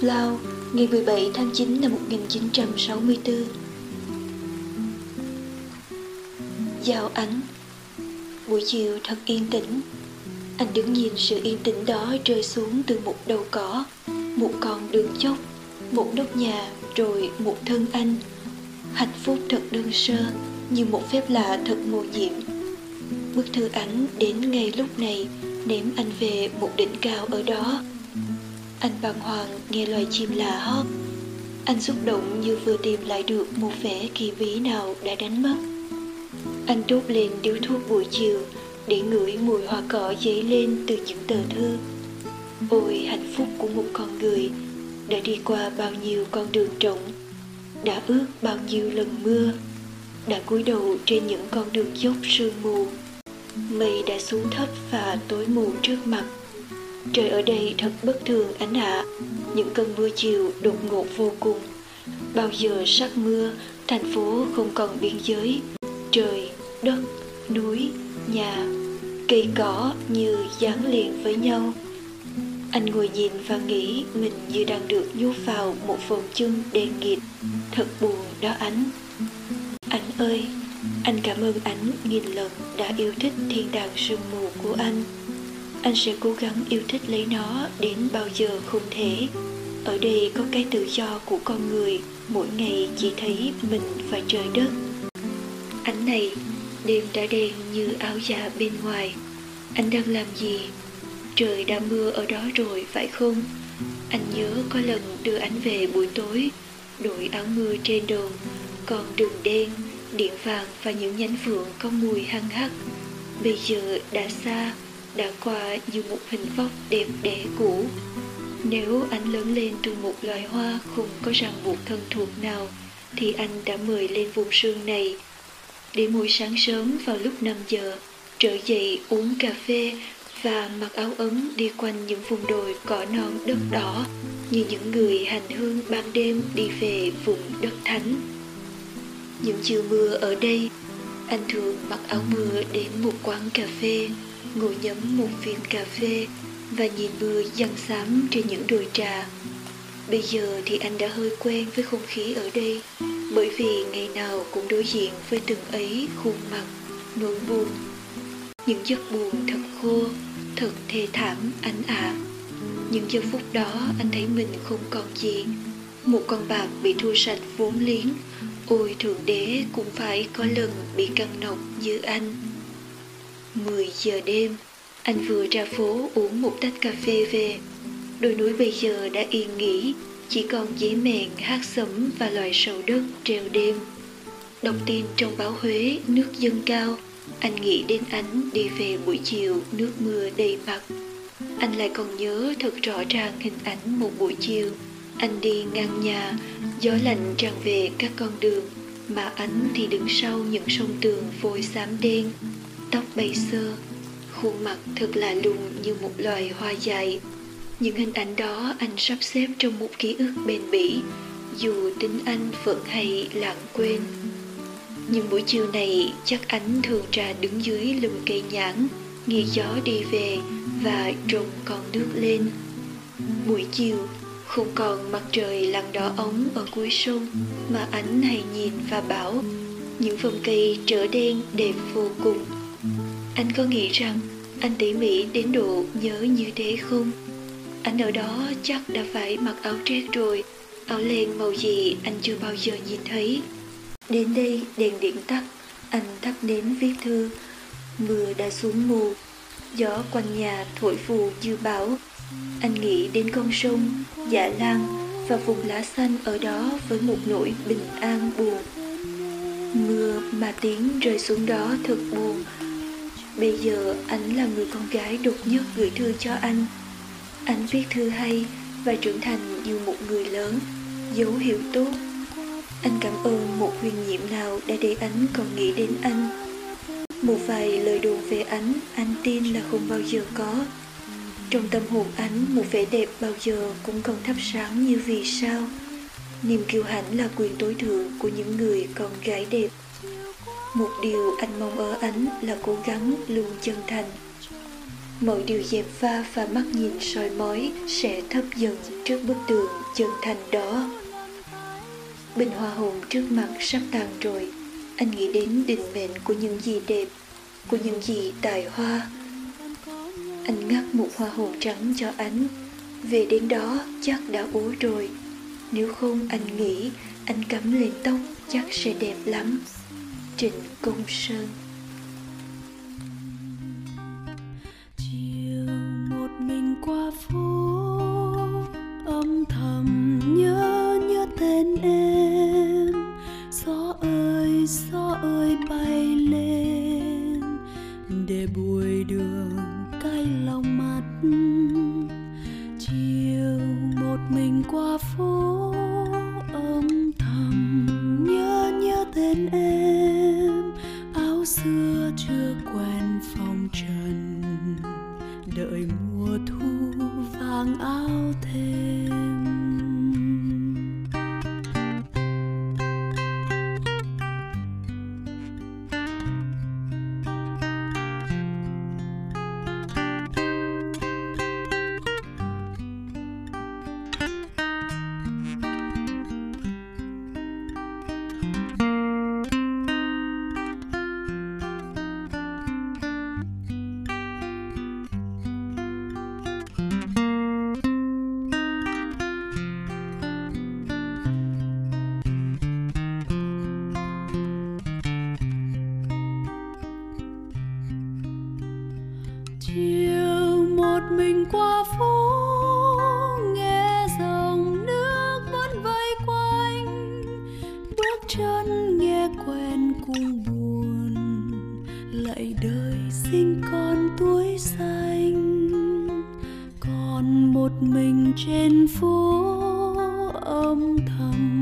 Lao, ngày 17 tháng 9 năm 1964 Giao ánh. Buổi chiều thật yên tĩnh. Anh đứng nhìn sự yên tĩnh đó rơi xuống từ một đầu cỏ. Một con đường chốc Một nóc nhà Rồi một thân anh. Hạnh phúc thật đơn sơ Như một phép lạ thật mồ nhiệm Bức thư ảnh đến ngay lúc này Ném anh về một đỉnh cao ở đó anh bàng hoàng nghe loài chim lạ hót. Anh xúc động như vừa tìm lại được một vẻ kỳ bí nào đã đánh mất. Anh đốt lên điếu thuốc buổi chiều Để ngửi mùi hoa cỏ dấy lên từ những tờ thư Ôi, hạnh phúc của một con người Đã đi qua bao nhiêu con đường trống, Đã ướt bao nhiêu lần mưa, Đã cúi đầu trên những con đường dốc sương mù. Mây đã xuống thấp và tối mù trước mặt. Trời ở đây thật bất thường ánh hạ. Những cơn mưa chiều đột ngột vô cùng. Bao giờ sắc mưa Thành phố không còn biên giới. Trời, đất, núi, nhà Cây cỏ như dán liền với nhau. Anh ngồi nhìn và nghĩ Mình như đang được nhốt vào Một vòng chung đen nghịt. Thật buồn đó ánh. Anh ơi Anh cảm ơn ánh nghìn lần Đã yêu thích thiên đàng sương mù của anh anh sẽ cố gắng yêu thích lấy nó đến bao giờ không thể. Ở đây có cái tự do của con người, mỗi ngày chỉ thấy mình và trời đất. Ánh này, đêm đã đen như áo dạ bên ngoài. Anh đang làm gì? Trời đã mưa ở đó rồi, phải không? Anh nhớ có lần đưa anh về buổi tối, đội áo mưa trên đường còn đường đen, điện vàng và những nhánh phượng có mùi hăng hắc. Bây giờ đã xa đã qua như một hình vóc đẹp đẽ cũ. Nếu anh lớn lên từ một loài hoa không có ràng buộc thân thuộc nào, thì anh đã mời lên vùng sương này. Để mỗi sáng sớm vào lúc 5 giờ, trở dậy uống cà phê và mặc áo ấm đi quanh những vùng đồi cỏ non đất đỏ, như những người hành hương ban đêm đi về vùng đất thánh. Những chiều mưa ở đây, anh thường mặc áo mưa đến một quán cà phê ngồi nhấm một viên cà phê và nhìn mưa dần xám trên những đồi trà. Bây giờ thì anh đã hơi quen với không khí ở đây, bởi vì ngày nào cũng đối diện với từng ấy khuôn mặt, nỗi buồn. Những giấc buồn thật khô, thật thê thảm, anh à. Những giây phút đó anh thấy mình không còn gì. Một con bạc bị thua sạch vốn liếng, ôi thượng đế cũng phải có lần bị căng nọc như anh. 10 giờ đêm, anh vừa ra phố uống một tách cà phê về. Đồi núi bây giờ đã yên nghỉ, chỉ còn giấy mèn, hát sấm và loài sầu đất treo đêm. Đọc tin trong báo Huế nước dâng cao, anh nghĩ đến ánh đi về buổi chiều nước mưa đầy mặt. Anh lại còn nhớ thật rõ ràng hình ảnh một buổi chiều. Anh đi ngang nhà, gió lạnh tràn về các con đường, mà ánh thì đứng sau những sông tường vôi xám đen, tóc bay sơ khuôn mặt thật lạ lùng như một loài hoa dài những hình ảnh đó anh sắp xếp trong một ký ức bền bỉ, dù tính anh vẫn hay lãng quên. Nhưng buổi chiều này, chắc anh thường trà đứng dưới lùm cây nhãn, nghe gió đi về và trồng con nước lên. Buổi chiều, không còn mặt trời lặn đỏ ống ở cuối sông mà ánh hay nhìn và bảo, những vòng cây trở đen đẹp vô cùng anh có nghĩ rằng anh tỉ mỉ đến độ nhớ như thế không? Anh ở đó chắc đã phải mặc áo trét rồi, áo len màu gì anh chưa bao giờ nhìn thấy. Đến đây đèn điện tắt, anh thắp nến viết thư. Mưa đã xuống mù, gió quanh nhà thổi phù như bão. Anh nghĩ đến con sông, dạ lan và vùng lá xanh ở đó với một nỗi bình an buồn. Mưa mà tiếng rơi xuống đó thật buồn, Bây giờ anh là người con gái đột nhất gửi thư cho anh. Anh viết thư hay và trưởng thành như một người lớn, dấu hiệu tốt. Anh cảm ơn một huyền nhiệm nào đã để anh còn nghĩ đến anh. Một vài lời đồn về anh, anh tin là không bao giờ có. Trong tâm hồn anh, một vẻ đẹp bao giờ cũng còn thắp sáng như vì sao. Niềm kiêu hãnh là quyền tối thượng của những người con gái đẹp. Một điều anh mong ở ánh là cố gắng luôn chân thành. mọi điều dèm pha và mắt nhìn soi mói sẽ thấp dần trước bức tường chân thành đó. Bình hoa hồng trước mặt sắp tàn rồi. Anh nghĩ đến định mệnh của những gì đẹp, của những gì tài hoa. Anh ngắt một hoa hồng trắng cho ánh. về đến đó chắc đã ố rồi. Nếu không anh nghĩ anh cắm lên tóc chắc sẽ đẹp lắm trịnh công sơn. Đợi mùa thu vàng áo thêm chiều một mình qua phố, nghe dòng nước vẫn vây quanh. Bước chân nghe quen cung buồn, lạy đời sinh con tuổi xanh. Còn một mình trên phố âm thầm